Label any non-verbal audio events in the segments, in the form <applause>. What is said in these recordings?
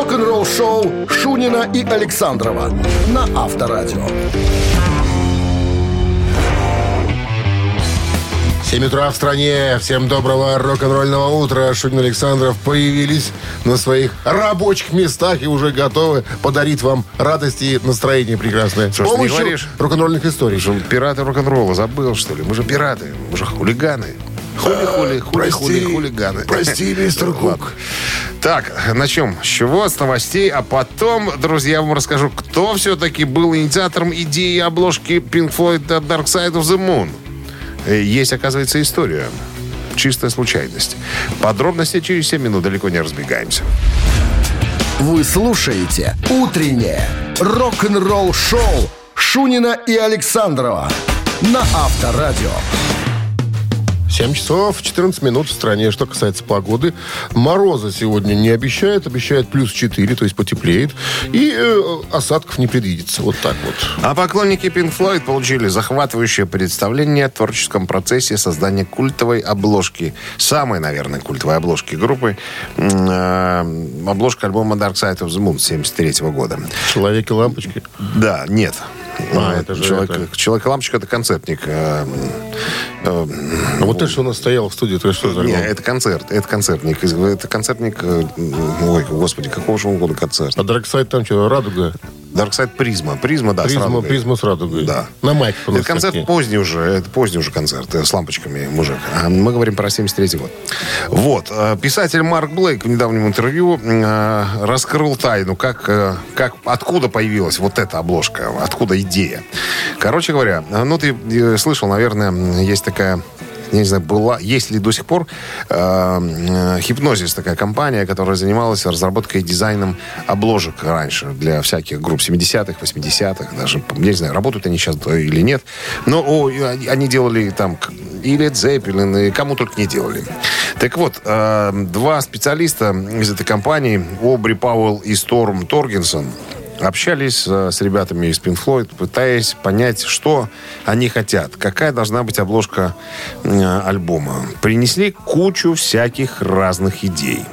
рок-н-ролл-шоу Шунина и Александрова на Авторадио. 7 утра в стране. Всем доброго рок-н-ролльного утра. Шунин Александров появились на своих рабочих местах и уже готовы подарить вам радость и настроение прекрасное. Что С ты помощью говоришь? рок-н-ролльных историй. Мы же пираты рок-н-ролла, забыл, что ли? Мы же пираты, мы же хулиганы. Хули-хули, хули-хули, хулиганы. прости, <laughs> мистер Кук. Так, начнем с чего? С новостей, а потом, друзья, я вам расскажу, кто все-таки был инициатором идеи обложки Pink Floyd Dark Side of the Moon. Э, Есть, оказывается, история. Чистая случайность. Подробности через 7 минут, далеко не разбегаемся. Вы слушаете «Утреннее рок-н-ролл-шоу» Шунина и Александрова на Авторадио. 7 часов 14 минут в стране. Что касается погоды, мороза сегодня не обещают. Обещают плюс 4, то есть потеплеет. И э, осадков не предвидится. Вот так вот. А поклонники Pink Floyd получили захватывающее представление о творческом процессе создания культовой обложки. Самой, наверное, культовой обложки группы. Э, Обложка альбома Dark Side of the Moon 73 года. Человеки-лампочки. Да, нет. А, Э, это же Человек, это. Человек-лампочка это концертник. э, вот ты, что у нас стоял в студии, то что за не, альбом? это концерт. Это концертник. Это концертник... э, Ой, господи, какого же он года концерт? А Side там что, радуга? Side Призма. Призма, да, с Призма, радугой. призма с радугой. Да. На нас Это концерт такие. поздний уже, это поздний уже концерт э, с лампочками, мужик. А мы говорим про 73 год. Вот. э, Писатель Марк Блейк в недавнем интервью раскрыл тайну, как, как, откуда появилась вот эта обложка, откуда идея. Короче говоря, ну ты слышал, наверное, есть такая не знаю, была, есть ли до сих пор э, э, Хипнозис, такая компания, которая занималась разработкой и дизайном обложек раньше для всяких групп 70-х, 80-х, даже, не знаю, работают они сейчас или нет, но о, они делали там и Led Zeppelin, и кому только не делали. Так вот, э, два специалиста из этой компании, Обри Пауэлл и Сторм Торгенсон, общались э, с ребятами из Pink Floyd, пытаясь понять, что они хотят, какая должна быть обложка э, альбома. Принесли кучу всяких разных идей.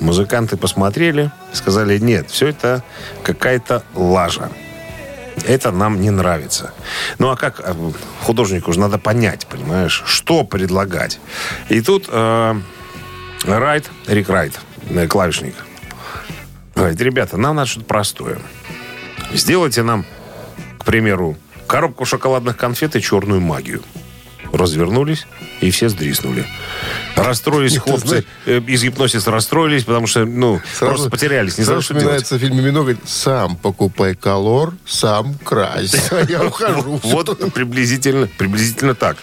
Музыканты посмотрели, сказали, нет, все это какая-то лажа. Это нам не нравится. Ну а как э, художнику же надо понять, понимаешь, что предлагать. И тут э, Райт, Рик Райт, клавишник, говорит, ребята, нам надо что-то простое. Сделайте нам, к примеру, коробку шоколадных конфет и черную магию. Развернулись, и все сдриснули. Расстроились Ты хлопцы знаешь- э, из гипносиса расстроились, потому что, ну, просто потерялись, не знали, сразу что делать. говорит, сам покупай колор, сам крась. А я <laughs> ухожу. Вот приблизительно, приблизительно так.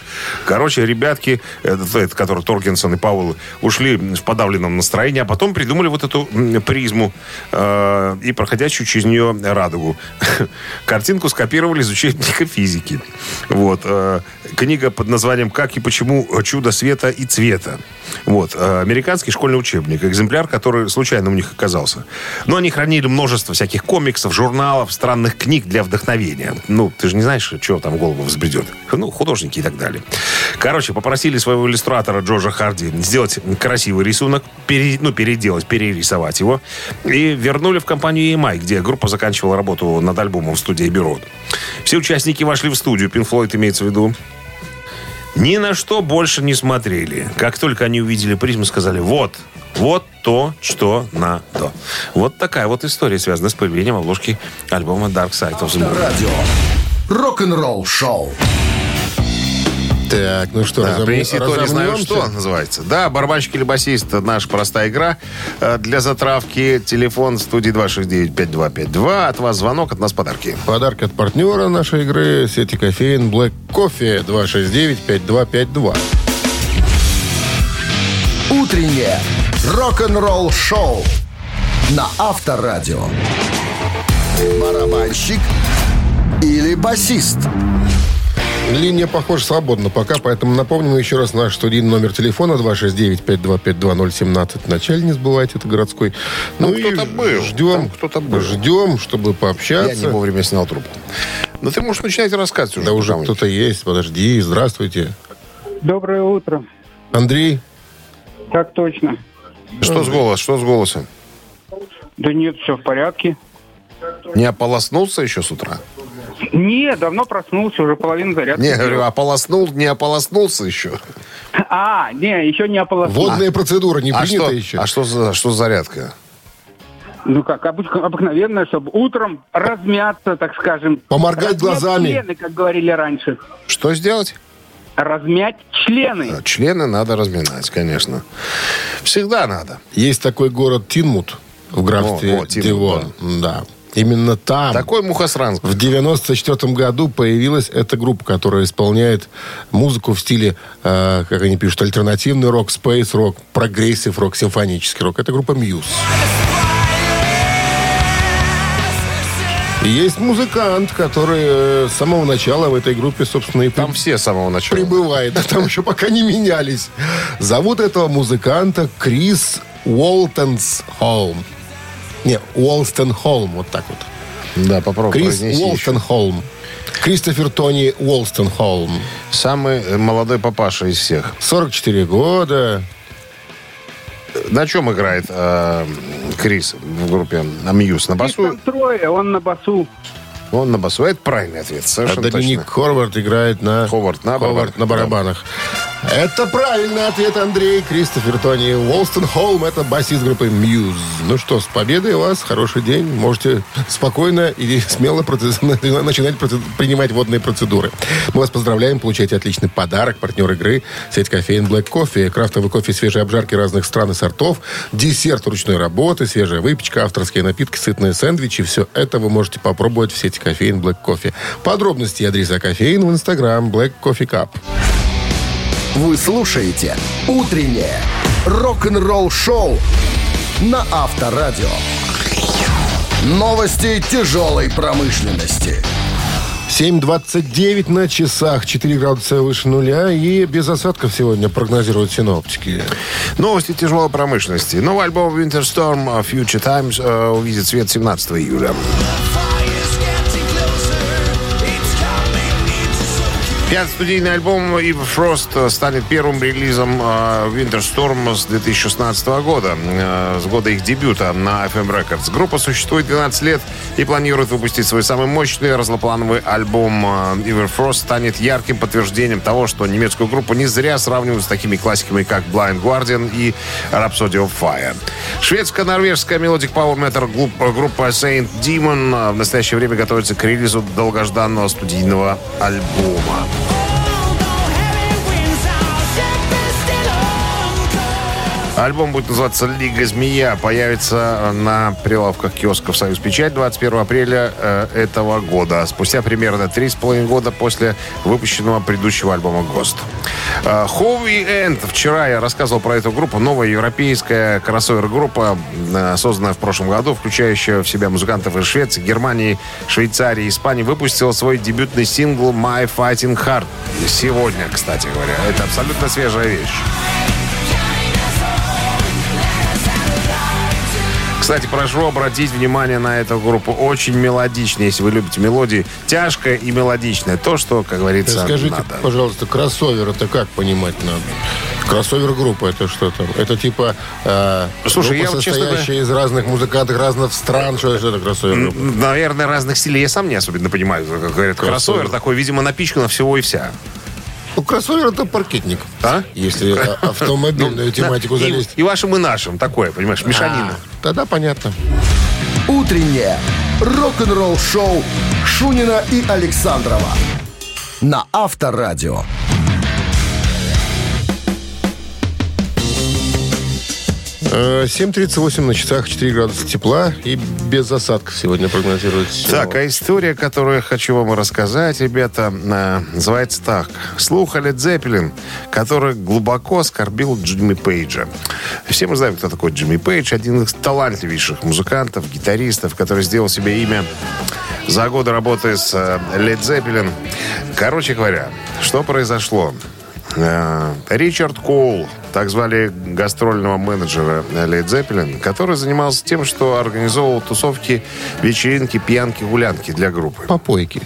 Короче, ребятки, этот, который Торкинсон и Пауэлл, ушли в подавленном настроении, а потом придумали вот эту призму э, и проходящую через нее радугу. <laughs> Картинку скопировали из учебника физики. Вот. э, книга под названием «Как и почему чудо света и цвета». Вот. э, американский школьный учебник. Экземпляр, который случайно у них оказался. Но они хранили множество всяких комиксов, журналов, странных книг для вдохновения. Ну, ты же не знаешь, что там в голову взбредет. Ну, художники и так далее. Короче, попросили своего иллюстратора Джорджа Харди сделать красивый рисунок, пере- ну, переделать, перерисовать его. И вернули в компанию EMI, где группа заканчивала работу над альбомом в студии Бюро. Все участники вошли в студию, Pink Floyd имеется в виду. Ни на что больше не смотрели. Как только они увидели призму, сказали, вот, вот то, что надо. Вот такая вот история, связанная с появлением обложки альбома Dark Side of the Moon. Радио. Рок-н-ролл-шоу. Так, ну что, Да, разом- принеси то, не знаю что, называется. Да, барабанщик или басист, наша простая игра. Э, Для затравки телефон в студии 269-5252. От вас звонок, от нас подарки. Подарок от партнера нашей игры сети кофеин Black Coffee 269-5252. Утреннее рок-н-ролл-шоу на Авторадио. Барабанщик или басист? Линия, похоже, свободна пока, поэтому напомним еще раз наш студийный номер телефона 269-525-2017. В начале не забывайте, это городской. Ну и кто-то был, Ждем, кто-то был. ждем, чтобы Я пообщаться. не вовремя снял трубку. Ну, ты можешь начинать рассказывать уже. Да уже кто-то есть. Подожди, здравствуйте. Доброе утро. Андрей, Так точно. Что с голосом? Что с голосом? Да нет, все в порядке. Не ополоснулся еще с утра? Не, давно проснулся, уже половину зарядки. Не, говорю, ополоснул, не ополоснулся еще. А, не, еще не ополоснулся. Водная процедура не А принята что, еще. а что за что за зарядка? Ну как, обык- обыкновенно, чтобы утром размяться, так скажем. Поморгать Размять глазами. члены, как говорили раньше. Что сделать? Размять члены. А, Члены надо разминать, конечно. Всегда надо. Есть такой город Тинмут в графстве О, о, Тинмут, Девон. Да. Именно там Такой мухосранск. в 94 году появилась эта группа, которая исполняет музыку в стиле, э, как они пишут, альтернативный рок, спейс рок, прогрессив рок, симфонический рок. Это группа Мьюз. Есть музыкант, который э, с самого начала в этой группе, собственно, и Там все с самого начала. прибывает. А там еще пока не менялись. Зовут этого музыканта Крис Уолтонс Холм. Не, Уолстон Холм, вот так вот. Да, попробуй Крис еще. Уолстон Холм. Кристофер Тони Уолстон Холм. Самый э, молодой папаша из всех. 44 года. На чем играет э, Крис в группе Мьюз? На Их басу? там трое, он на басу. Он на басу. Это правильный ответ. А Совершенно Доминик точно. Хорвард играет на... Ховард на барабанах. на барабанах. Это правильный ответ, Андрей. Кристофер Тони Уолстенхолм. Это басист группы Мьюз. Ну что, с победой вас. Хороший день. Можете спокойно и смело проце- <laughs> начинать проце- принимать водные процедуры. Мы вас поздравляем. Получайте отличный подарок. Партнер игры. Сеть кофеен Black Coffee. Крафтовый кофе свежей обжарки разных стран и сортов. Десерт ручной работы. Свежая выпечка. Авторские напитки. Сытные сэндвичи. Все это вы можете попробовать в сети кофеин Black Coffee. Подробности и адреса кофеин в инстаграм Black Coffee Cup. Вы слушаете «Утреннее рок-н-ролл-шоу» на Авторадио. Новости тяжелой промышленности. 7.29 на часах, 4 градуса выше нуля и без осадков сегодня прогнозируют синоптики. Новости тяжелой промышленности. Новый альбом Winter Storm Future Times э, увидит свет 17 июля. Пятый студийный альбом Eve Frost э, станет первым релизом э, Winter Storm с 2016 года, э, с года их дебюта на FM Records. Группа существует 12 лет и планирует выпустить свой самый мощный разноплановый альбом Eve Frost станет ярким подтверждением того, что немецкую группу не зря сравнивают с такими классиками, как Blind Guardian и Rhapsody of Fire. Шведско-норвежская Melodic Power Metal группа, Saint Demon в настоящее время готовится к релизу долгожданного студийного альбома. Альбом будет называться «Лига Змея». Появится на прилавках киосков «Союз Печать» 21 апреля э, этого года. Спустя примерно три с половиной года после выпущенного предыдущего альбома «Гост». Э, Хоуи Энд. Вчера я рассказывал про эту группу. Новая европейская кроссовер-группа, э, созданная в прошлом году, включающая в себя музыкантов из Швеции, Германии, Швейцарии, Испании, выпустила свой дебютный сингл «My Fighting Heart». Сегодня, кстати говоря. Это абсолютно свежая вещь. Кстати, прошу обратить внимание на эту группу. Очень мелодичная, если вы любите мелодии. Тяжкая и мелодичная. То, что, как говорится, Скажите, надо. пожалуйста, кроссовер это как понимать надо? Кроссовер-группа это что там? Это типа э, Слушай, группа, я вот, честно состоящая из разных музыкантов разных стран. Что это кроссовер-группа? М, Наверное, разных стилей я сам не особенно понимаю. Как говорят, Кроссовер. кроссовер такой, видимо, напичкано всего и вся. Ну, кроссовер это паркетник. А? Если автомобильную <laughs> тематику И- залезть. И, вашим, и нашим. Такое, понимаешь, мешанина. А, Тогда понятно. Утреннее рок-н-ролл-шоу Шунина и Александрова на Авторадио. 7.38 на часах, 4 градуса тепла и без осадков сегодня прогнозируется. Так, а история, которую я хочу вам рассказать, ребята, э, называется так. Слух о Лед Зеппелин, который глубоко оскорбил Джимми Пейджа. Все мы знаем, кто такой Джимми Пейдж. Один из талантливейших музыкантов, гитаристов, который сделал себе имя за годы работы с Лед Зеппелин. Короче говоря, что произошло? Э, Ричард Коул, Так звали гастрольного менеджера Led Zeppelin, который занимался тем, что организовывал тусовки, вечеринки, пьянки, гулянки для группы. Попойки.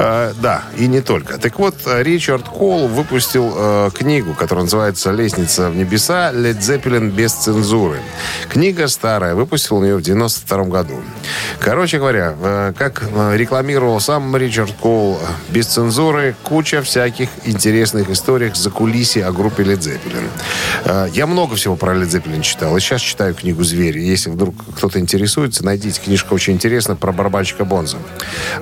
Э, да, и не только. Так вот, Ричард Кол выпустил э, книгу, которая называется «Лестница в небеса. Led Zeppelin без цензуры». Книга старая, выпустил ее в 92 году. Короче говоря, э, как э, рекламировал сам Ричард Кол, э, без цензуры, куча всяких интересных историй за кулисье о группе Led Zeppelin. Э, я много всего про Led Zeppelin читал, и сейчас читаю книгу «Зверь». Если вдруг кто-то интересуется, найдите. Книжка очень интересна про барабанщика Бонза.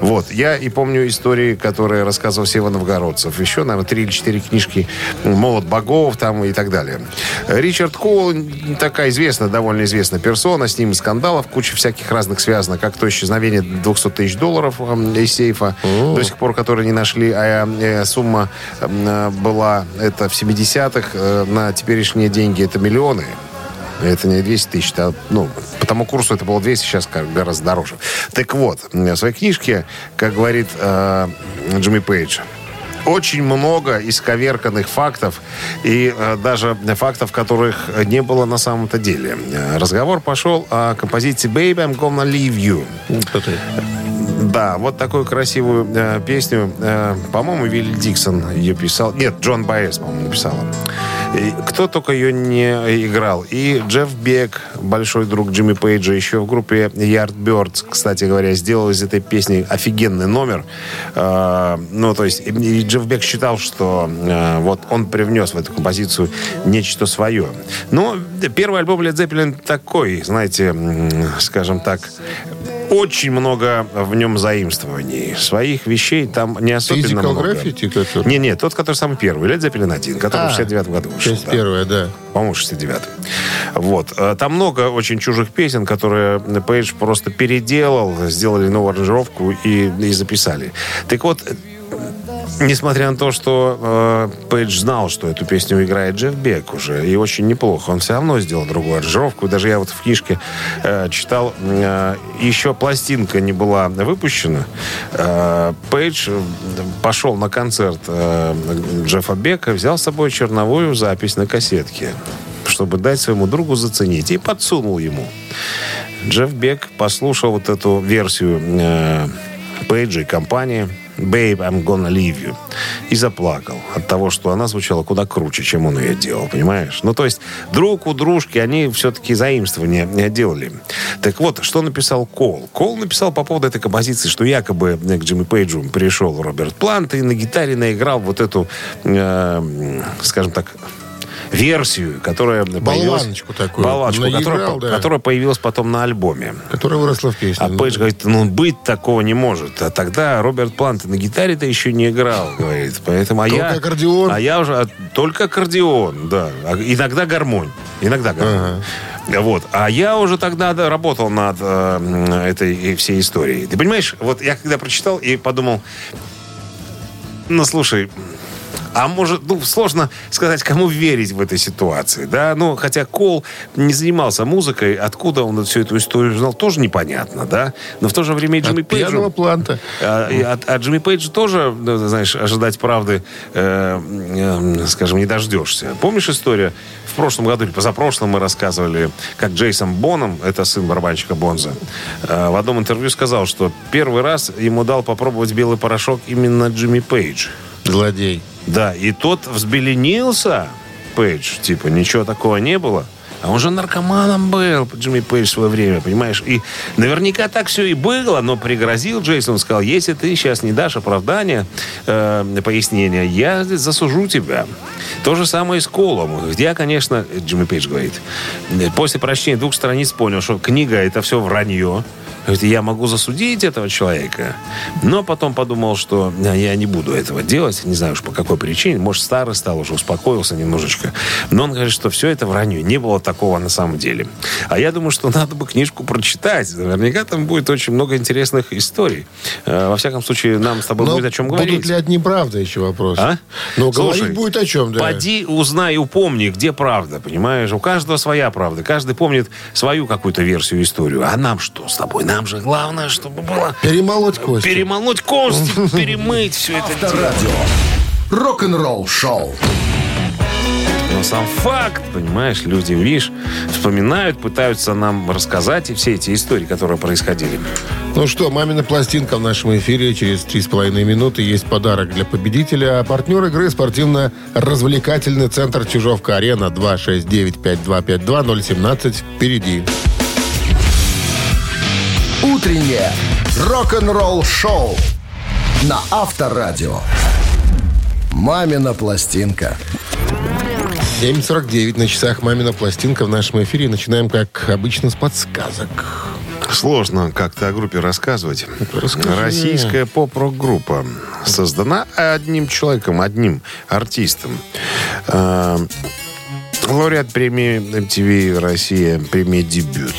Вот. Я и помню истории, которые рассказывал Сева Новгородцев. Еще, наверное, три или четыре книжки «Молот богов» там и так далее. Ричард Кол такая известная, довольно известная персона. С ним скандалов, куча всяких разных связано, как то исчезновение 200 тысяч долларов э, из сейфа, до сих пор, которые не нашли, а э, сумма э, была, это в 70-х, э, на теперешние деньги это миллионы. Это не 200 тысяч, а, ну, по тому курсу это было 200, сейчас гораздо дороже. Так вот, в своей книжке, как говорит э, Джимми Пейдж, очень много исковерканных фактов и э, даже фактов, которых не было на самом-то деле. Разговор пошел о композиции «Baby, I'm gonna leave you». Да, вот такую красивую э, песню. Э, по-моему, Вилли Диксон ее писал. Нет, Джон Байес, по-моему, написал. И кто только ее не играл. И Джефф Бек, большой друг Джимми Пейджа, еще в группе Yardbirds, кстати говоря, сделал из этой песни офигенный номер. Э, ну, то есть, и Джефф Бек считал, что э, вот он привнес в эту композицию нечто свое. Но первый альбом Led Zeppelin такой, знаете, скажем так, очень много в нем заимствований. Своих вещей там не особенно Physical много. Graffiti, который? Не, не, тот, который самый первый. Led Zeppelin 1, который А, в 69 году вышел. Часть да. первая, да. По-моему, 69 Вот. Э, Там много очень чужих песен, которые Пейдж просто переделал, сделали новую аранжировку и, и записали. Так вот, Несмотря на то, что э, Пейдж знал, что эту песню играет Джефф Бек уже, и очень неплохо, он все равно сделал другую аранжировку. Даже я вот в книжке э, читал, э, еще пластинка не была выпущена. Э, Пейдж э, пошел на концерт э, Джеффа Бека, взял с собой черновую запись на кассетке, чтобы дать своему другу заценить, и подсунул ему. Джефф Бек послушал вот эту версию э, Пейджа и компании «Babe, I'm gonna leave you» и заплакал от того, что она звучала куда круче, чем он ее делал, понимаешь? Ну, то есть друг у дружки они все-таки заимствования делали. Так вот, что написал Кол? Кол написал по поводу этой композиции, что якобы к Джимми Пейджу пришел Роберт Плант и на гитаре наиграл вот эту, э, скажем так, версию, которая появилась... Болваночку такую. Наиграл, которая, да. которая появилась потом на альбоме. Которая выросла в песне. А Пейдж говорит, ну, быть такого не может. А тогда Роберт Плант на гитаре-то еще не играл, <laughs> говорит. Поэтому, а Только я, аккордеон. А я уже... а, только аккордеон, да. А иногда гармонь. Иногда гармонь. Вот. А я уже тогда да, работал над э, этой всей историей. Ты понимаешь, вот я когда прочитал и подумал, ну, слушай, а может, ну, сложно сказать, кому верить в этой ситуации, да? Ну, хотя Кол не занимался музыкой, откуда он всю эту историю знал, тоже непонятно, да? Но в то же время и Джимми От Пейджу... планта. А, и от, от Джимми Пейджа тоже, ну, знаешь, ожидать правды, э, э, скажем, не дождешься. Помнишь историю? В прошлом году или позапрошлом мы рассказывали, как Джейсон Боном, это сын барабанщика Бонза, э, в одном интервью сказал, что первый раз ему дал попробовать белый порошок именно Джимми Пейдж. Злодей. Да, и тот взбеленился, Пейдж, типа, ничего такого не было. А он же наркоманом был, Джимми Пейдж в свое время, понимаешь? И наверняка так все и было, но пригрозил Джейсон, сказал, если ты сейчас не дашь оправдания, э, пояснения, я засужу тебя. То же самое и с Колом. Я, конечно, Джимми Пейдж говорит, после прочтения двух страниц понял, что книга это все вранье. Говорит, я могу засудить этого человека. Но потом подумал, что я не буду этого делать. Не знаю уж по какой причине. Может, старый стал, уже успокоился немножечко. Но он говорит, что все это вранье. Не было такого на самом деле. А я думаю, что надо бы книжку прочитать. Наверняка там будет очень много интересных историй. Э, Во всяком случае, нам с тобой Но будет о чем говорить. будут ли одни правды еще вопрос? А? Ну, Слушай, говорить будет о чем, да. Поди, узнай, упомни, где правда, понимаешь? У каждого своя правда. Каждый помнит свою какую-то версию историю. А нам что с тобой? Нам же главное, чтобы было Перемолоть кости. перемолоть кости, <laughs> перемыть все это. Авторадио. Рок-н-ролл шоу. Но сам факт, понимаешь, люди, видишь, вспоминают, пытаются нам рассказать и все эти истории, которые происходили. Ну что, мамина пластинка в нашем эфире. Через три с половиной минуты есть подарок для победителя. А партнер игры спортивно-развлекательный центр Чижовка-Арена 269-5252-017. Впереди. Утреннее рок-н-ролл-шоу на Авторадио. «Мамина пластинка». 7.49 на часах «Мамина пластинка» в нашем эфире. Начинаем, как обычно, с подсказок. Сложно как-то о группе рассказывать. Расскажи. Российская поп-рок-группа создана одним человеком, одним артистом. Э, Лауреат премии MTV Россия, премия «Дебют».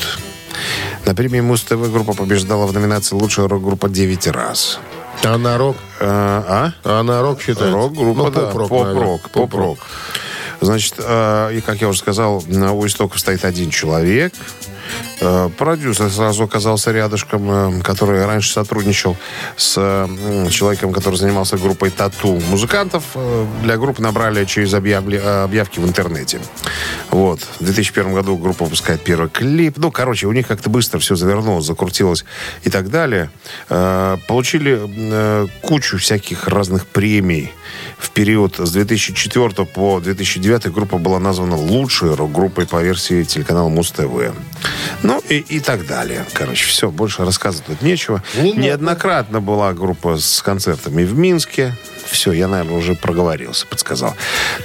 На премии Муз-ТВ группа побеждала в номинации «Лучшая рок-группа» 9 раз. А на рок? А? А на рок считается? Рок-группа, Ну, да. поп-рок, поп-рок. Значит, э, и как я уже сказал, у истоков стоит один человек. Э, Продюсер сразу оказался рядышком, э, который раньше сотрудничал с э, человеком, который занимался группой Тату. Музыкантов э, для группы набрали через объявли- э, объявки в интернете. Вот. В 2001 году группа выпускает первый клип. Ну, короче, у них как-то быстро все завернулось, закрутилось и так далее. Э, Получили э, кучу всяких разных премий. В период с 2004 по 2009 группа была названа лучшей рок-группой по версии телеканала Муз-ТВ. Ну и, и так далее. Короче, все, больше рассказывать тут нечего. Не надо. Неоднократно была группа с концертами в Минске. Все, я, наверное, уже проговорился, подсказал.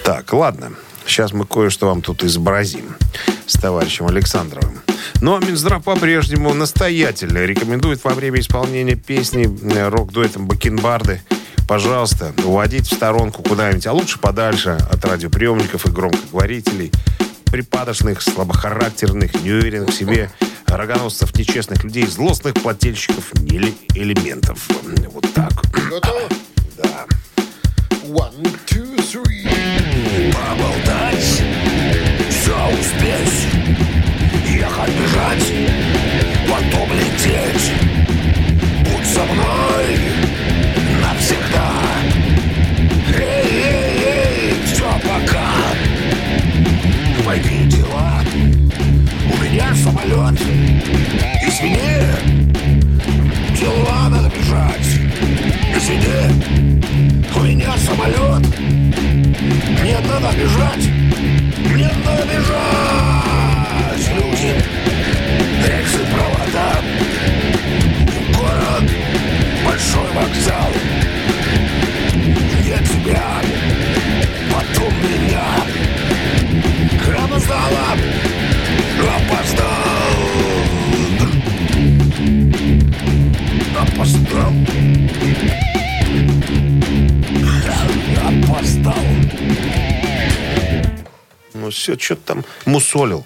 Так, ладно. Сейчас мы кое-что вам тут изобразим с товарищем Александровым. Ну, а Минздрав по-прежнему настоятельно рекомендует во время исполнения песни э, рок-дуэтом «Бакенбарды» пожалуйста, уводить в сторонку куда-нибудь, а лучше подальше от радиоприемников и громкоговорителей, припадочных, слабохарактерных, неуверенных в себе рогоносцев, нечестных людей, злостных плательщиков или элементов. Вот так. Готовы? Да. One, two, three. Поболтать, все успеть, ехать, бежать, потом лететь. Будь со мной самолет. Извини, дела надо бежать. Извини, у меня самолет. Мне надо бежать! Мне надо бежать! Люди, рельсы, провода, город, большой вокзал. Я тебя, потом меня. Опоздала! Опоздал! Опоздал! Опоздал! Ну все, что-то там мусолил.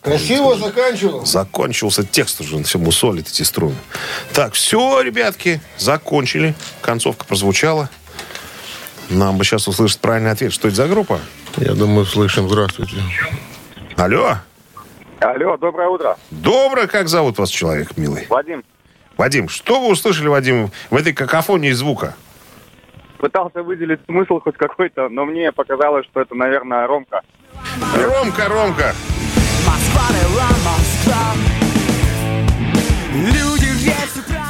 Красиво заканчивал. Закончился текст уже, он все мусолит эти струны. Так, все, ребятки, закончили. Концовка прозвучала. Нам бы сейчас услышать правильный ответ. Что это за группа? Я думаю, слышим. Здравствуйте. Алло? Алло, доброе утро. Доброе, как зовут вас человек, милый? Вадим, Вадим, что вы услышали, Вадим, в этой какофонии звука? пытался выделить смысл хоть какой-то, но мне показалось, что это, наверное, Ромка. Ромка, Ромка.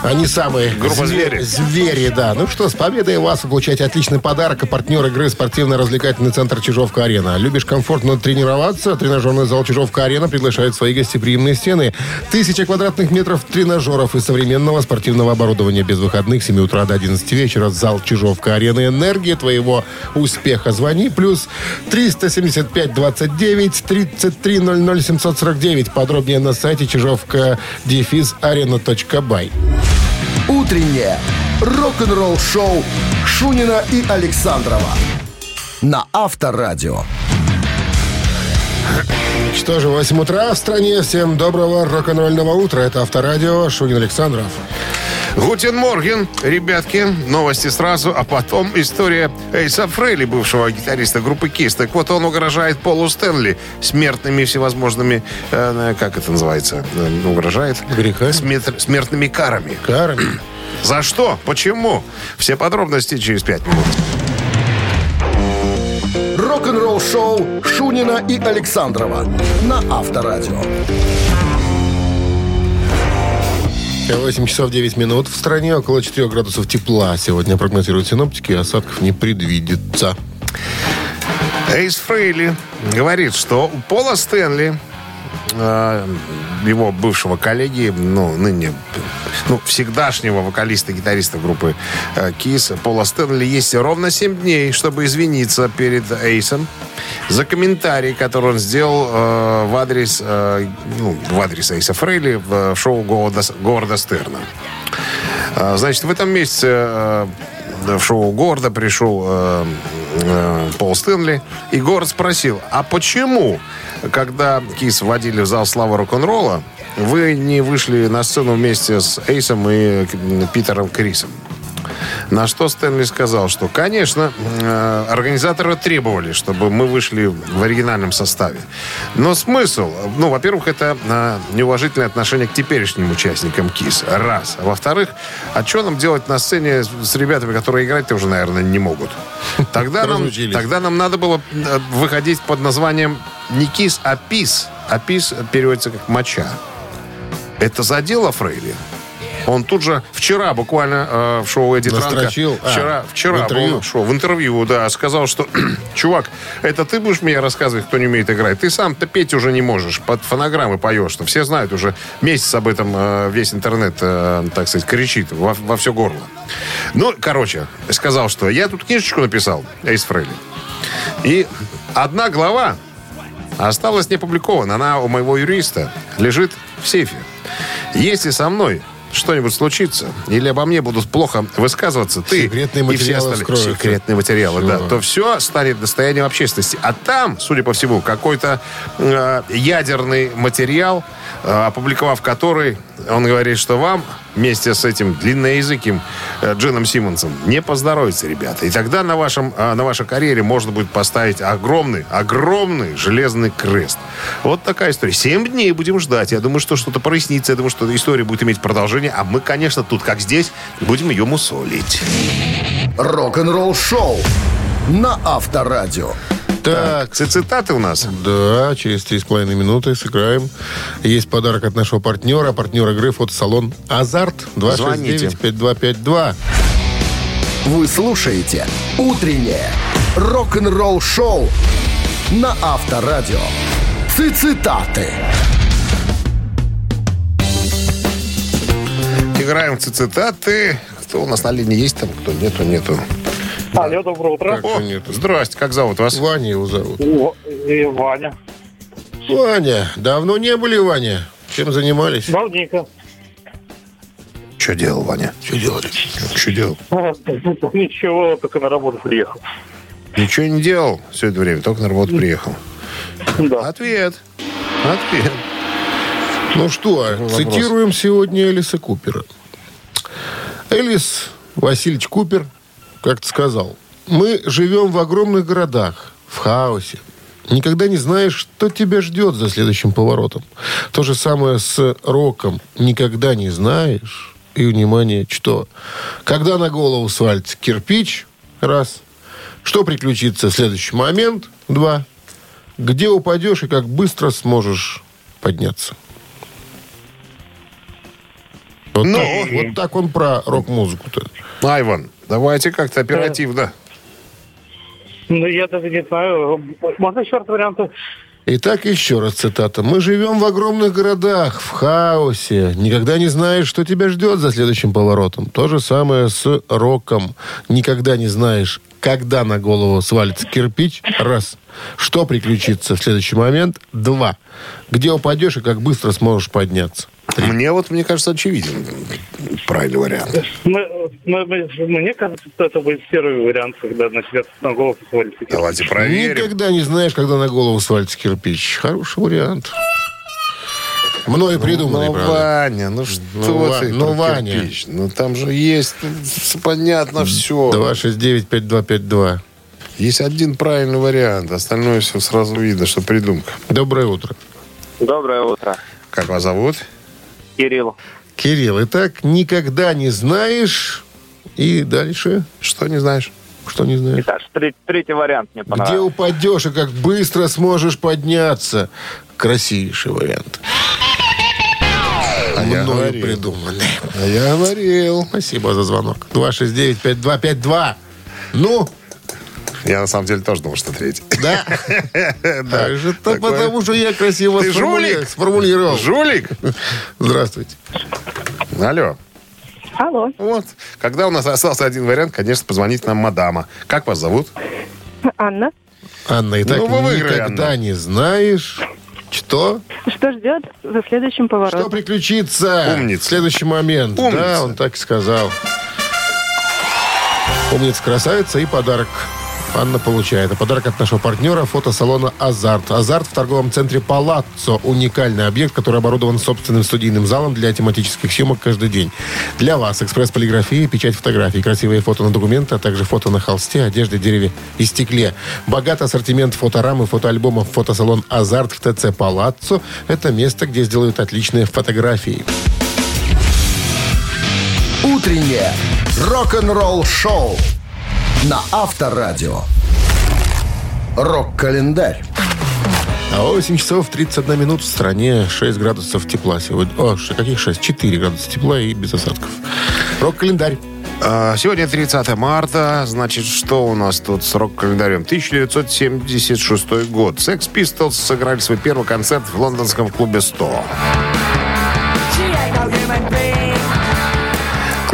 Они самые Группа зве- «Звери». Звери, да. Ну что, с победой вас вы получаете отличный подарок. А партнер игры спортивно-развлекательный центр Чижовка-Арена. Любишь комфортно тренироваться? Тренажерный зал Чижовка-Арена приглашает в свои гостеприимные стены. Тысяча квадратных метров тренажеров и современного спортивного оборудования без выходных с 7 утра до 11 вечера. Зал Чижовка-Арена. Энергия твоего успеха. Звони. Плюс 375 29 33 00 749. Подробнее на сайте чижовка дефис арена.бай. Утреннее рок-н-ролл-шоу Шунина и Александрова на Авторадио. Что же, 8 утра в стране. Всем доброго рок-н-ролльного утра. Это Авторадио. Шунин Александров. Гутен Морген, ребятки, новости сразу, а потом история Эйса Фрейли, бывшего гитариста группы Кис. Так вот, он угрожает Полу Стэнли смертными всевозможными, э, как это называется, э, угрожает? Грехами? Смет- смертными карами. Карами. <clears throat> За что? Почему? Все подробности через пять минут. Рок-н-ролл-шоу Шунина и Александрова на Авторадио. 8 часов 9 минут. В стране около 4 градусов тепла. Сегодня прогнозируют синоптики, осадков не предвидится. Эйс Фрейли говорит, что у Пола Стэнли, его бывшего коллеги, ну, ныне, ну, всегдашнего вокалиста и гитариста группы э, Кис, Пола Стэнли, есть ровно 7 дней, чтобы извиниться перед Эйсом за комментарий, который он сделал э, в адрес, э, ну, в адрес Эйса Фрейли в шоу Говарда, Говарда Стерна. А, Значит, в этом месяце э, в шоу Горда пришел э, э, Пол Стэнли, и Горд спросил, а почему, когда Кис вводили в зал славы рок-н-ролла, вы не вышли на сцену вместе с Эйсом и Питером Крисом? На что Стэнли сказал, что, конечно, э, организаторы требовали, чтобы мы вышли в оригинальном составе. Но смысл, ну, во-первых, это э, неуважительное отношение к теперешним участникам КИС. Раз. А во-вторых, а что нам делать на сцене с ребятами, которые играть-то уже, наверное, не могут? Тогда нам, тогда нам надо было э, выходить под названием не КИС, а ПИС. А ПИС переводится как моча. Это задело Фрейли? Он тут же вчера буквально э, в шоу Эдди Транка Настрочил? А, вчера, в вчера интервью? был шоу, в интервью, да, сказал, что <clears throat> чувак, это ты будешь мне рассказывать, кто не умеет играть. Ты сам-то петь уже не можешь, под фонограммы поешь, что все знают уже месяц об этом э, весь интернет, э, так сказать, кричит во, во все горло. Ну, короче, сказал, что я тут книжечку написал, Эйс Фрейли. И одна глава осталась не опубликована. Она у моего юриста лежит в сейфе. Если со мной что-нибудь случится, или обо мне будут плохо высказываться, ты Секретные и все остальные... вскроются. Секретные материалы, Всё. да. То все станет достоянием общественности. А там, судя по всему, какой-то э, ядерный материал, э, опубликовав который, он говорит, что вам вместе с этим длинноязыким э, Джином Симмонсом не поздоровится, ребята. И тогда на, вашем, э, на вашей карьере можно будет поставить огромный, огромный железный крест. Вот такая история. Семь дней будем ждать. Я думаю, что что-то прояснится. Я думаю, что история будет иметь продолжение. А мы, конечно, тут, как здесь, будем ее мусолить. Рок-н-ролл-шоу на Авторадио. Так, Ц- Цитаты у нас. да, через три с половиной минуты сыграем. Есть подарок от нашего партнера. Партнер игры фотосалон «Азарт» Звоните. 269-5252. Вы слушаете «Утреннее рок-н-ролл-шоу» на Авторадио. Цитаты. Играем в цитаты. Кто у нас на линии есть там, кто нету, нету. Алло, доброе утро. Как О, нету? здрасте, как зовут вас? Ваня его зовут. О, и Ваня. Ваня, давно не были, Ваня? Чем занимались? Давненько. Что делал, Ваня? Что делали? Что делал? <laughs> Ничего, только на работу приехал. Ничего не делал все это время, только на работу приехал. Да. Ответ. Ответ. Ну что, цитируем сегодня Элиса Купера. Элис Васильевич Купер как-то сказал, мы живем в огромных городах, в хаосе. Никогда не знаешь, что тебя ждет за следующим поворотом. То же самое с роком. Никогда не знаешь. И, внимание, что? Когда на голову свалится кирпич, раз. Что приключится в следующий момент, два. Где упадешь и как быстро сможешь подняться. Вот, Ну. так, вот так он про рок-музыку-то. Айван, давайте как-то оперативно. Ну, я даже не знаю. Можно еще раз варианты? Итак, еще раз цитата. «Мы живем в огромных городах, в хаосе. Никогда не знаешь, что тебя ждет за следующим поворотом. То же самое с роком. Никогда не знаешь, когда на голову свалится кирпич. Раз. Что приключится в следующий момент. Два. Где упадешь и как быстро сможешь подняться. Мне вот, мне кажется, очевиден правильный вариант. Мы- мы- мы- Мне кажется, что это будет первый вариант, когда на себя на голову свалится. Давайте проверим. Никогда не знаешь, когда на голову свалится кирпич. Хороший вариант. Мною придуманный, Ну, правда. Ваня, ну что Ну, ты ну, Ваня. кирпич? Ну, там же есть, ну, понятно все. 269-5252. Есть один правильный вариант, остальное все сразу видно, что придумка. Доброе утро. Доброе утро. Как вас зовут? Кирилл. Кирилл, итак, никогда не знаешь. И дальше. Что не знаешь? Что не знаешь? Итак, третий, третий вариант мне Где понравился. упадешь и как быстро сможешь подняться. Красивейший вариант. А я Мною говорил. придуманный. А я говорил. Спасибо за звонок. 269-5252. Ну, Я на самом деле тоже думал, что третий. да. Так же то Такое. потому, что я красиво сформулировал. Жулик? Здравствуйте. Алло. Алло, Вот. Когда у нас остался один вариант, конечно, позвонить нам мадама. Как вас зовут? Анна. Анна, и так Ну, вы выиграли, никогда Анна. не знаешь, что, Что ждет за следующим что поворотом? приключится Умница. в следующий момент. Умница. Да, он так и сказал. Умница, красавица и подарок. Анна получает. Подарок от нашего партнера фотосалона «Азарт». «Азарт» в торговом центре «Палаццо». Уникальный объект, который оборудован собственным студийным залом для тематических съемок каждый день. Для вас экспресс-полиграфия, печать фотографий, красивые фото на документы, а также фото на холсте, одежде, дереве и стекле. Богатый ассортимент фоторам и фотоальбомов. Фотосалон «Азарт» в ТЦ «Палаццо» – это место, где сделают отличные фотографии. Утреннее рок-н-ролл-шоу на Авторадио. Рок-календарь. А 8 часов 31 минут в стране 6 градусов тепла сегодня. О, каких 6? 4 градуса тепла и без осадков. Рок-календарь. А, Сегодня 30 марта. Значит, что у нас тут с рок-календарем? 1976 год. Sex Pistols сыграли свой первый концерт в лондонском клубе 100.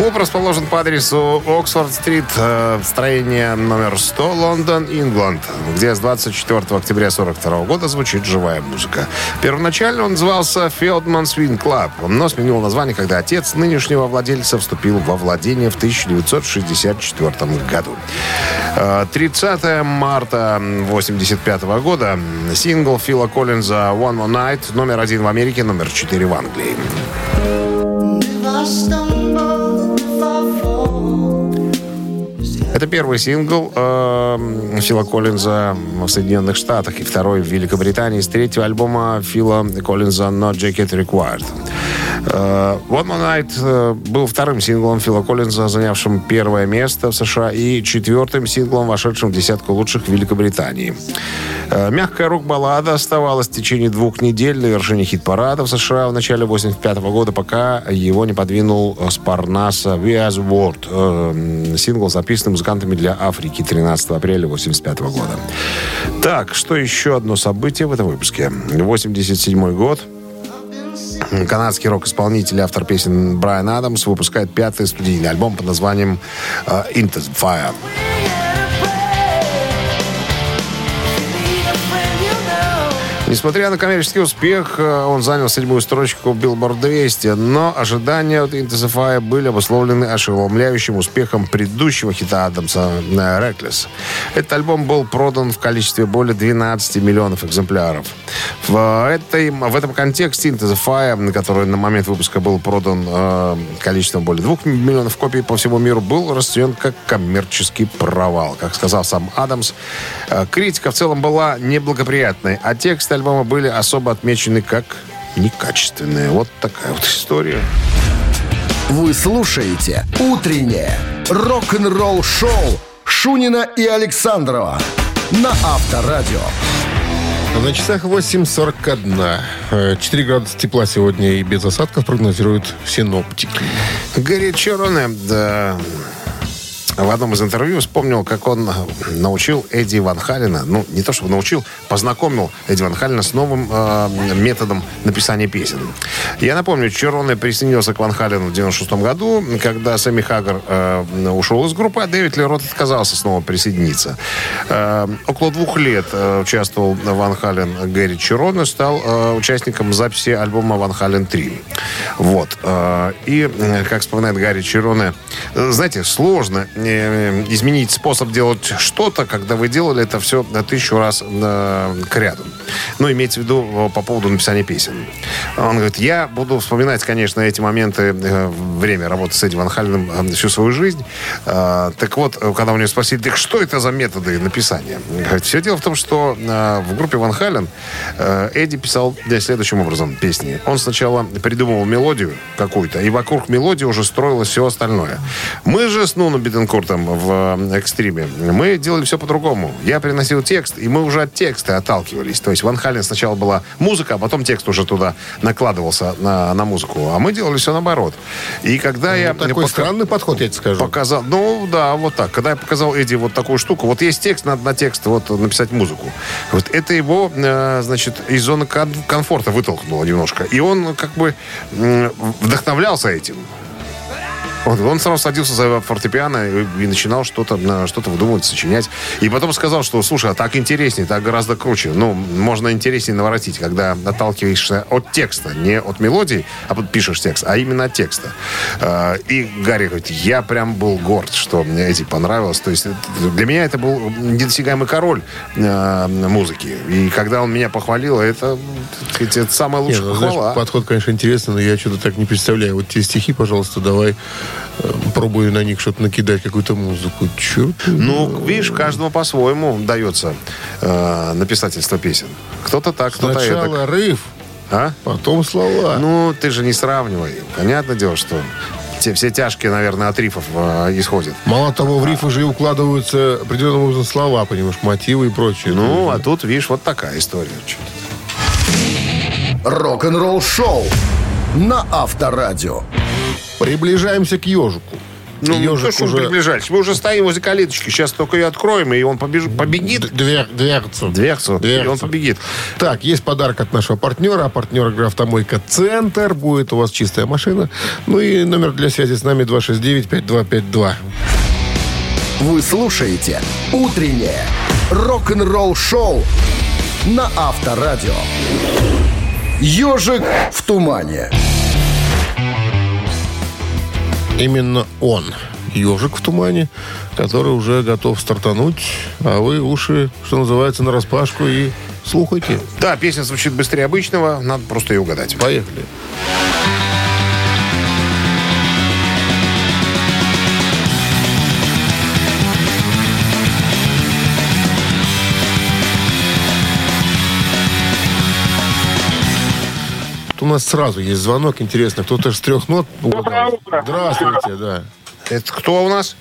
Клуб расположен по адресу Оксфорд-стрит, э, строение номер 100, Лондон, England, где с 24 октября 1942 года звучит живая музыка. Первоначально он назывался Feldman Swing Club, но сменил название, когда отец нынешнего владельца вступил во владение в 1964 году. Э, 30 марта 1985 года сингл Фила Коллинза «One More Night» номер один в Америке, номер 4 в Англии. Это первый сингл э, Фила Коллинза в Соединенных Штатах и второй в Великобритании с третьего альбома Фила Коллинза «No Jacket Required». Э, «One More Night» э, был вторым синглом Фила Коллинза, занявшим первое место в США, и четвертым синглом, вошедшим в десятку лучших в Великобритании. Э, Мягкая рок-баллада оставалась в течение двух недель на вершине хит-парада в США в начале 85 года, пока его не подвинул с Парнаса «We As World», э, сингл, записанный музыкантами для Африки 13 апреля 85 года. Так, что еще одно событие в этом выпуске? 87 год. Канадский рок-исполнитель и автор песен Брайан Адамс выпускает пятый студийный альбом под названием э, «Into Fire». Несмотря на коммерческий успех, э, он занял седьмую строчку Billboard 200, но ожидания от Fire были обусловлены ошеломляющим успехом предыдущего хита Адамса э, «Reckless». Этот альбом был продан в количестве более 12 миллионов экземпляров. В, этой, в этом контексте Fire, который на момент выпуска был продан э, количеством более 2 миллионов копий по всему миру, был расценен как коммерческий провал. Как сказал сам Адамс, э, критика в целом была неблагоприятной, а тексты альбома были особо отмечены как некачественные. Вот такая вот история. Вы слушаете «Утреннее рок-н-ролл-шоу» Шунина и Александрова на Авторадио. На часах 8.41. Э, 4 градуса тепла сегодня и без осадков прогнозируют синоптики. Гэри Чироне да, в одном из интервью вспомнил, как он научил Эдди Ван Халина, ну, не то чтобы научил, познакомил Эдди Ван Халина с новым э, методом написания песен. Я напомню, Чироне присоединился к Ван Халину в 96 году, когда Сэмми Хаггар э, ушел из группы, а Дэвид Лерот отказался снова присоединиться. Э, около двух лет э, участвовал Ван Хален Гэри Чироне, стал э, участником записи альбома Ван Хален 3. Вот. Э, и, э, как вспоминает Гарри Чироне, э, знаете, сложно э, изменить способ делать что-то, когда вы делали это все тысячу раз к ряду. Ну, имеется в виду по поводу написания песен. Он говорит, я буду вспоминать, конечно, эти моменты время работы с Эдди Ван Халленом э, всю свою жизнь. Так вот, когда у него спросили, так что это за методы написания? Говорит, все дело в том, что в группе Ван Хален Эдди писал следующим образом песни. Он сначала придумывал мелодию, мелодию какую-то, и вокруг мелодии уже строилось все остальное. Мы же с Нуном Беденкуртом в э, «Экстриме», мы делали все по-другому. Я приносил текст, и мы уже от текста отталкивались. То есть Ван Хален сначала была музыка, а потом текст уже туда накладывался на, на музыку. А мы делали все наоборот. И когда я... Ну, Такой пока- странный подход, я тебе скажу. Показал, ну да, вот так. Когда я показал Эдди вот такую штуку, вот есть текст, надо на текст вот написать музыку. Вот это его, э, значит, из зоны комфорта вытолкнуло немножко. И он как бы вдохновлялся этим. Вот, он сразу садился за фортепиано и, и начинал что-то на- что-то выдумывать, сочинять. И потом сказал, что, слушай, а так интереснее, так гораздо круче. Ну, можно интереснее наворотить, когда отталкиваешься от текста, не от мелодии, а пишешь текст, а именно от текста. Э, И Гарри говорит, я прям был горд, что мне эти понравилось. То есть это- для меня это был недосягаемый король э, музыки. И когда он меня похвалил, это, это самая Не, лучшая ну, знаешь, похвала. подход, конечно, интересный, но я что-то так не представляю. Вот те стихи, пожалуйста, давай э, пробую на них что-то накидать, какую-то музыку. Чё ты? Ну, видишь, каждому по-своему дается э, написательство песен. Кто-то так, кто-то это. Сначала рыв, А? потом слова. Ну, ты же не сравнивай. Понятное дело, что те, все тяжкие, наверное, от рифов э, исходят. Мало того, в рифы же и укладываются определенным образом слова, понимаешь, мотивы и прочее. Ну, а тут, видишь, вот такая история. Рок-н-ролл шоу на Авторадио. Приближаемся к ежику. Ну, Ежик что мы уже приближались. Мы уже стоим возле калиточки. Сейчас только ее откроем, и он побеж... побегит. д- двер- дверцу. Дверцу, и Дверцу. он побегит. Так, есть подарок от нашего партнера. А партнер игры «Автомойка Центр». Будет у вас чистая машина. Ну и номер для связи с нами 269-5252. Вы слушаете «Утреннее рок-н-ролл шоу» на Авторадио. «Ежик в тумане». Именно он, ежик в тумане, который уже готов стартануть, а вы уши, что называется, на распашку и слухайте. Да, песня звучит быстрее обычного. Надо просто ее угадать. Поехали. Тут нас сразу есть звонок, интересно. Кто-то с трех нот угадал. утро. Здравствуйте, да. Это кто у нас?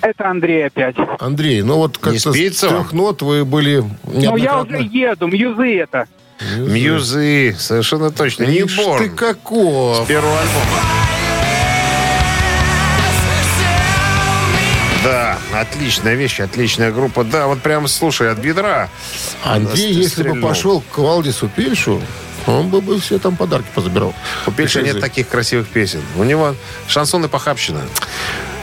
Это Андрей опять. Андрей, ну вот как-то с трех нот вы были Ну, я уже еду, мьюзы это. Мьюзы. Совершенно точно. Не Ишь ты каков. Первого альбома. Да, отличная вещь, отличная группа. Да, вот прям, слушай, от бедра. Андрей, если бы стрельнул. пошел к Валдису Пельшу, он бы, бы все там подарки позабирал. У Пельша нет таких красивых песен. У него шансон и похабщина.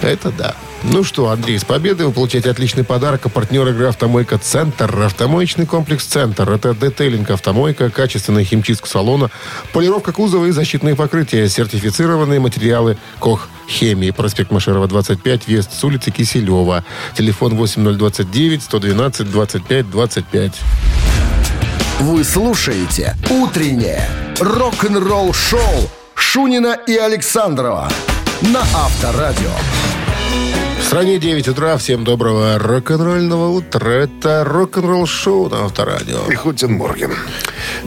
Это да. Ну что, Андрей, с победой вы получаете отличный подарок. А партнер игры «Автомойка Центр». Автомоечный комплекс «Центр». Это детейлинг автомойка, качественная химчистка салона, полировка кузова и защитные покрытия, сертифицированные материалы «Кох Хемии». Проспект Машерова, 25, въезд с улицы Киселева. Телефон 8029 112 25 25. Вы слушаете «Утреннее рок-н-ролл шоу» Шунина и Александрова на Авторадио. В стране 9 утра. Всем доброго рок-н-ролльного утра. Это рок-н-ролл шоу на Авторадио. И Хутин Морген.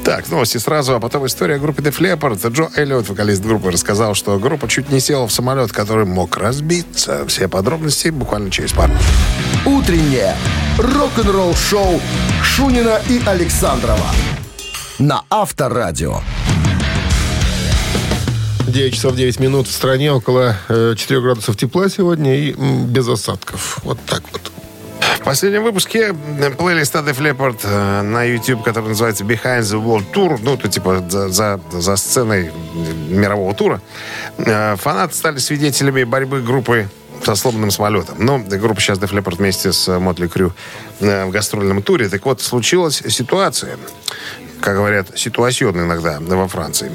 Так, новости сразу, а потом история группы Def Leppard. Джо Эллиот, вокалист группы, рассказал, что группа чуть не села в самолет, который мог разбиться. Все подробности буквально через пару. «Утреннее рок-н-ролл шоу» Шунина и Александрова на Авторадио. 9 часов 9 минут в стране, около э, 4 градусов тепла сегодня и без осадков. Вот так вот. В последнем выпуске э, плейлиста Def Leppard э, на YouTube, который называется Behind the World Tour, ну, то типа за, за, за сценой мирового тура, э, фанаты стали свидетелями борьбы группы со сломанным самолетом. Но группа сейчас Def Leppard вместе с Мотли Крю в гастрольном туре. Так вот, случилась ситуация, как говорят, ситуационная иногда во Франции.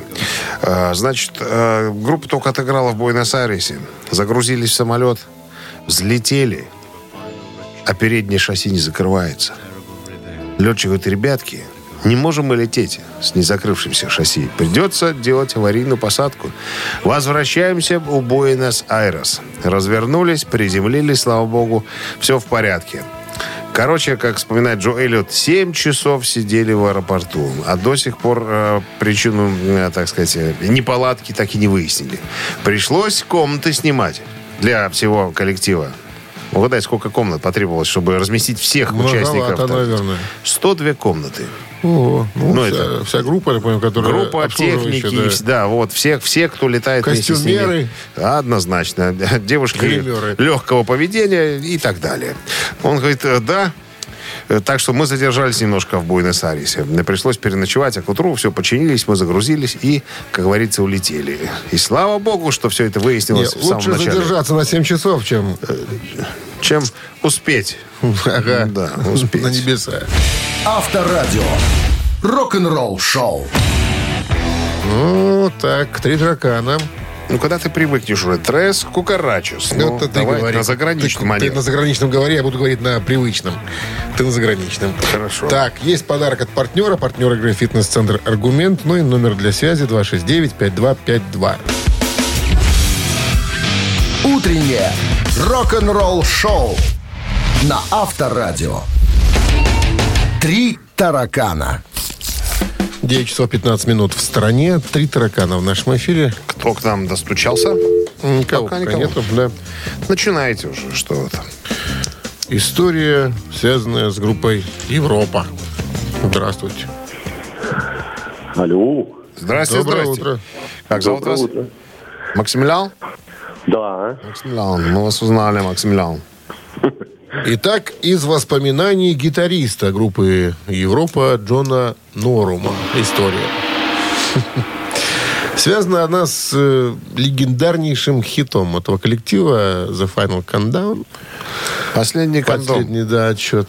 Э, Значит, э, группа только отыграла в Буэнос-Айресе, загрузились в самолет, взлетели, а переднее шасси не закрывается. Летчик говорит, ребятки, не можем мы лететь с незакрывшимся шасси. Придется делать аварийную посадку. Возвращаемся в Буэнос-Айрес. Развернулись, приземлились, слава богу, все в порядке. Короче, как вспоминает Джо Эллиот, 7 часов сидели в аэропорту. А до сих пор э, причину, э, так сказать, э, неполадки так и не выяснили. Пришлось комнаты снимать для всего коллектива. Угадай, сколько комнат потребовалось, чтобы разместить всех участников. Многовато, наверное. 102 комнаты. О, ну, Ну, вся, это- вся группа, я помню, которая Группа техники, да. да. вот, всех, все, кто летает. Костюмеры. Однозначно. <laughs> Девушки Гримеры. легкого поведения и так далее. Он говорит, э, да, Так что мы задержались немножко в Буэнос-Айресе. Мне Пришлось переночевать, а к утру все починились, мы загрузились и, как говорится, улетели. И слава богу, что все это выяснилось в самом лучше начале. задержаться на 7 часов, чем Чем успеть. <laughs> ага, Да, успеть. на небеса. Авторадио. Рок-н-ролл шоу. Ну, так, три таракана. Ну, когда ты привыкнешь уже, трес, кукарачус. Ну, Это ты давай говори. на заграничный Ты-. Ты на заграничном говори, я буду говорить на привычном. Ты на заграничном. Хорошо. Так, есть подарок от партнера. Партнер игры «Фитнес-центр Аргумент». Ну и номер для связи 269-5252. Утреннее рок-н-ролл шоу на Авторадио. Три таракана. 9 часов 15 минут в стороне. Три таракана в нашем эфире. Кто к нам достучался? Никого Пока пока никого. нету. Да. Начинайте уже, что это. История, связанная с группой «Европа». Здравствуйте. Алло. Здрасте, Доброе здрасте. утро. Как зовут Доброе вас? утро. Максимилиан? Да. Максимилиан, мы вас узнали, Максимилиан. Итак, из воспоминаний гитариста группы «Европа» Джона Норума. История. Связана она с э, легендарнейшим хитом этого коллектива «The Final Countdown». Последний кондом. Последний, да, отчет.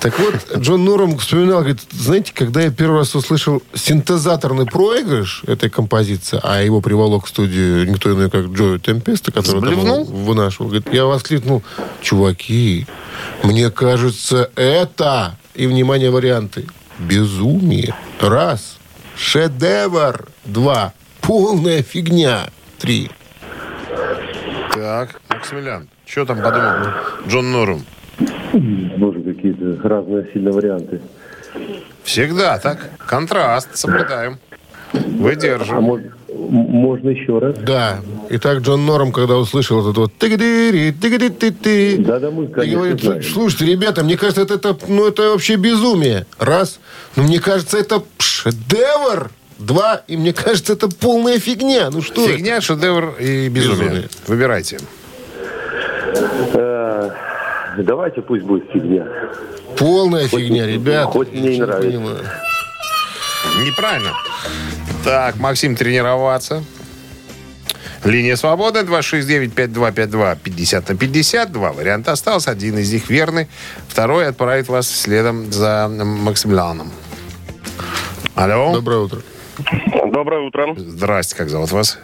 Так вот, Джон Норм вспоминал, говорит, знаете, когда я первый раз услышал синтезаторный проигрыш этой композиции, а его приволок в студию никто иной, как Джо Темпеста, который там Сблевнул? его вынашивал, говорит, я воскликнул, чуваки, мне кажется, это, и, внимание, варианты, безумие, раз, шедевр, два, полная фигня, три. Так, Максимилиан, что там подумал Джон Норум? Боже, какие-то разные сильные варианты. Всегда так. Контраст соблюдаем. А Выдержим. может, м- можно еще раз? Да. Итак, Джон Норм, когда услышал этот вот тыгдыри, тыгды-ты-ты, Да-да, мы, и конечно, говорит, знаем. слушайте, ребята, мне кажется, это, это, ну, это вообще безумие. Раз. Ну, мне кажется, это шедевр. Два. И мне кажется, это полная фигня. Ну, что это? Фигня, шедевр и безумие. Безумие. Выбирайте. Э, давайте пусть будет фигня. Полная фигня, ребята. хоть мне и не нравится. понимаю. Неправильно. Так, Максим, тренироваться. Линия свободы 269-5252 50 на 50. Два варианта осталось. Один из них верный. Второй отправит вас следом за Максимилианом. Алло. Доброе утро. Доброе утро. Здрасте, как зовут вас?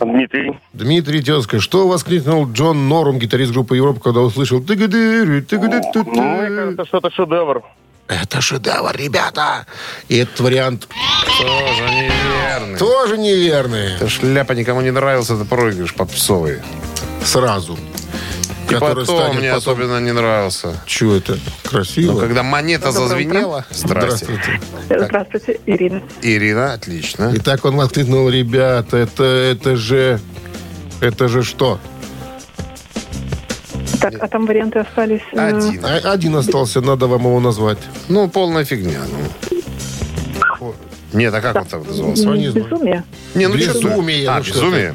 Дмитрий. Дмитрий Тезка, что воскликнул Джон Норм, гитарист группы Европа, когда услышал тыгдыри, тыгды-ты-ты? Ну, мне кажется, что это шедевр. Это шедевр, ребята. И этот вариант Тоже неверный. тоже неверный. Эта шляпа никому не нравился, это проигрыш попсовый. Сразу. И Который потом станет мне потом- особенно не нравился. Чего это? Красиво. Но когда монета зазвенела... Здрасте. Здравствуйте. Здравствуйте, Ирина. Ирина, отлично. И так он воскликнул, ребята, это, это же... Это же что? Так, а там варианты остались... э, Один. А- Один остался, надо вам его назвать. Ну, полная фигня. Ну. Нет, а как он там назывался? Безумие. Не, ну? Безумие, А, ну безумие?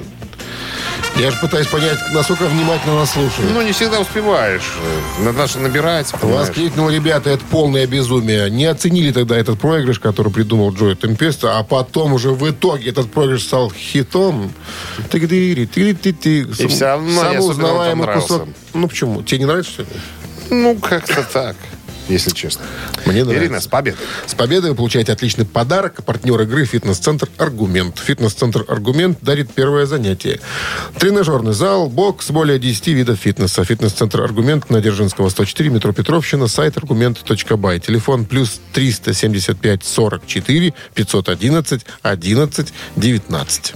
Я же пытаюсь понять, насколько внимательно нас слушают. Ну, не всегда успеваешь. Надо же набирать, понимаешь? Воскликнул, ребята, это полное безумие. Не оценили тогда этот проигрыш, который придумал Джой Темпеста, а потом уже в итоге этот проигрыш стал хитом. Тыгдыри, тыгды-ты-ты. И всё равно не Самый особенно узнаваемый понравился. кусок. Ну почему? Тебе не нравится, что ли? Ну, как-то так, если честно. Мне нравится. Ирина, с победой. С победой вы получаете отличный подарок. Партнер игры «Фитнес-центр Аргумент». «Фитнес-центр Аргумент» дарит первое занятие. Тренажерный зал, бокс, более 10 видов фитнеса. «Фитнес-центр Аргумент» на Дзержинского, 104, метро Петровщина, сайт аргумент.бай. Телефон плюс 375 44 511 11 19.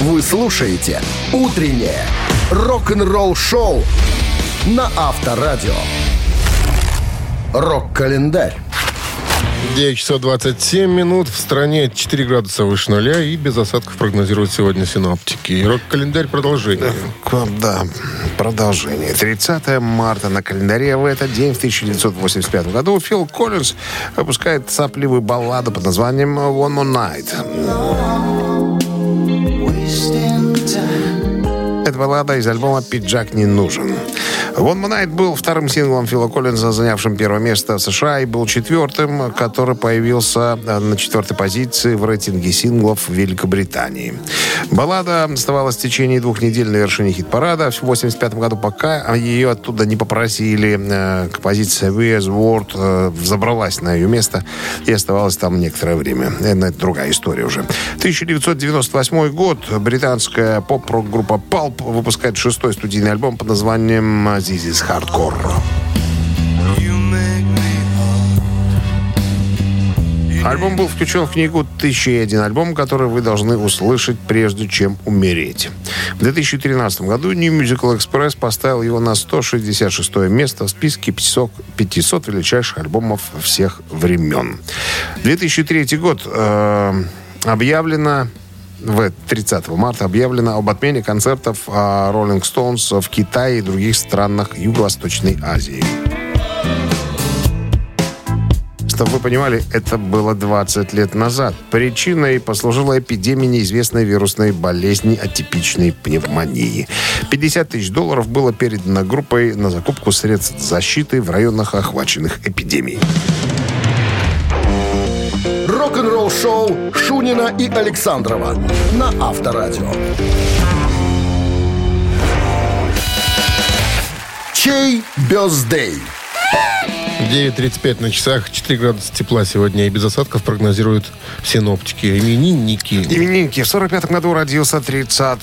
Вы слушаете «Утреннее рок-н-ролл шоу» на Авторадио. Рок-календарь. 9 часов 27 минут. В стране 4 градуса выше нуля и без осадков прогнозируют сегодня синоптики. Рок-календарь продолжение. К- Да, продолжение. 30 марта на календаре в этот день, в 1985 году, Фил Коллинз выпускает сопливую балладу под названием «One More Night». Это баллада из альбома «Пиджак не нужен». «One More Night» был вторым синглом Фила Коллинза, занявшим первое место в США, и был четвертым, который появился э, на четвертой позиции в рейтинге синглов в Великобритании. Баллада оставалась в течение двух недель на вершине хит-парада в 1985 году, пока ее оттуда не попросили. э, Композиция «Where's World» э, взобралась на ее место и оставалась там некоторое время. Это другая история уже. 1998 год. Британская поп-рок-группа Pulp выпускает шестой студийный альбом под названием «This is Hardcore». Альбом был включен в книгу «1001 альбом», который вы должны услышать, прежде чем умереть. В 2013 году New Musical Express поставил его на 166 место в списке 500, 500 величайших альбомов всех времен. 2003 год э, объявлено в 30 марта объявлено об отмене концертов а, Rolling Stones в Китае и других странах Юго-Восточной Азии. Чтобы вы понимали, это было 20 лет назад. Причиной послужила эпидемия неизвестной вирусной болезни атипичной пневмонии. 50 тысяч долларов было передано группой на закупку средств защиты в районах, охваченных эпидемией. Рок-н-ролл шоу Шунина и Александрова на Авторадио. Чей бездей? 9.35 на часах, 4 градуса тепла сегодня и без осадков прогнозируют синоптики. Именинники. Именинники. В 45 году родился 30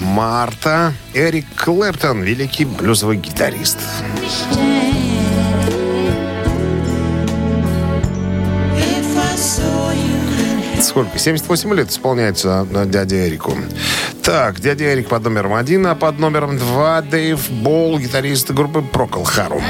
марта Эрик Клэптон, великий блюзовый гитарист. Сколько? 78 лет исполняется э, дяде Эрику. Так, дядя Эрик под номером один, а под номером два Дэйв Болл, гитарист группы Procol Harum.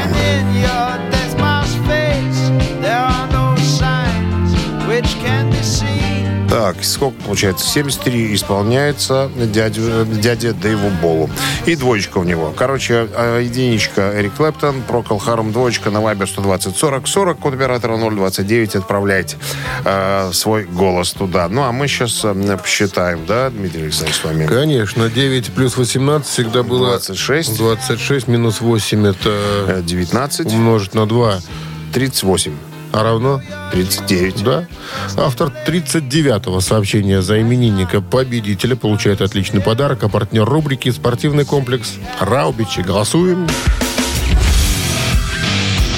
Так, сколько получается? 73 исполняется дядю, дяде Дэйву Болу. И двоечка у него. Короче, э, единичка Эрик Клэптон, Прокол Харум, двоечка на Вайбер 120 40 40, код оператора 029. Отправляйте э, свой голос туда. Ну, а мы сейчас э, посчитаем, да, Дмитрий Александрович, с вами? Конечно, 9 плюс 18 всегда было... 26. 26 минус 8 это Э, 19, умножить на 2. 38, А равно? 39. Да. Автор 39-го сообщения за именинника победителя получает отличный подарок, а партнер рубрики «Спортивный комплекс» Раубичи. Голосуем.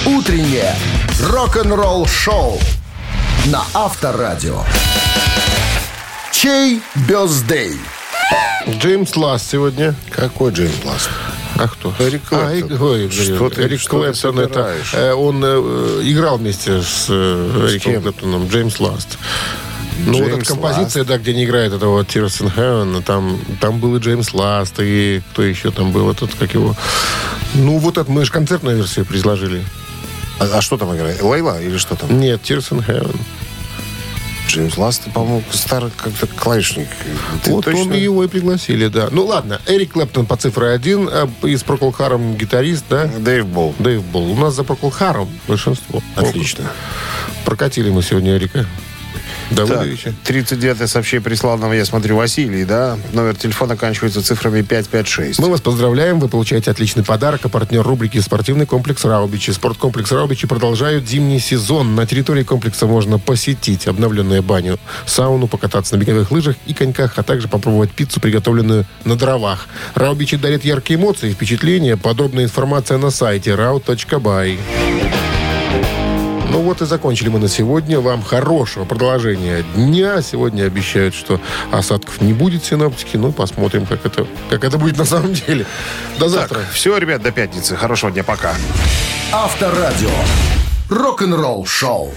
Утреннее рок-н-ролл шоу на Авторадио. Чей birthday? Джеймс Ласт сегодня. Какой Джеймс Ласт? А кто? Эрик А. Иг- ой, Что ты- Эрик что ты Клэптон, это, э, он э, играл вместе с, э, Эриком? Клэптоном, Джеймс Ласт. Ну, вот эта композиция, да, где не играет этого Tears in Heaven, там, там был и Джеймс Ласт, и кто еще там был, этот, как его... Ну, вот это мы же концертную версию предложили. А, а что там играет? Лейла или что там? Нет, Tears in Heaven. Джеймс Ласт, по-моему, старый как-то клавишник. Ты вот точно? он и его и пригласили, да. Ну, ладно, Эрик Клэптон по цифре один, а из Procol Harum гитарист, да? Дэйв Болл. Дэйв Болл. У нас за Procol Harum большинство. Отлично. Прокатили мы сегодня Эрика Давыдовича. 39-е сообщение прислал нам, я смотрю, Василий, да? Номер телефона оканчивается цифрами 556. Мы вас поздравляем, вы получаете отличный подарок, а партнер рубрики «Спортивный комплекс Раубичи». Спорткомплекс Раубичи продолжают зимний сезон. На территории комплекса можно посетить обновленную баню, сауну, покататься на беговых лыжах и коньках, а также попробовать пиццу, приготовленную на дровах. Раубичи дарит яркие эмоции и впечатления. Подробная информация на сайте rau.by. Ну вот и закончили мы на сегодня. Вам хорошего продолжения дня. Сегодня обещают, что осадков не будет синоптики. Ну, посмотрим, как это, как это будет на самом деле. До завтра. Так, все, ребят, до пятницы. Хорошего дня, пока. Авторадио. Рок-н-ролл шоу.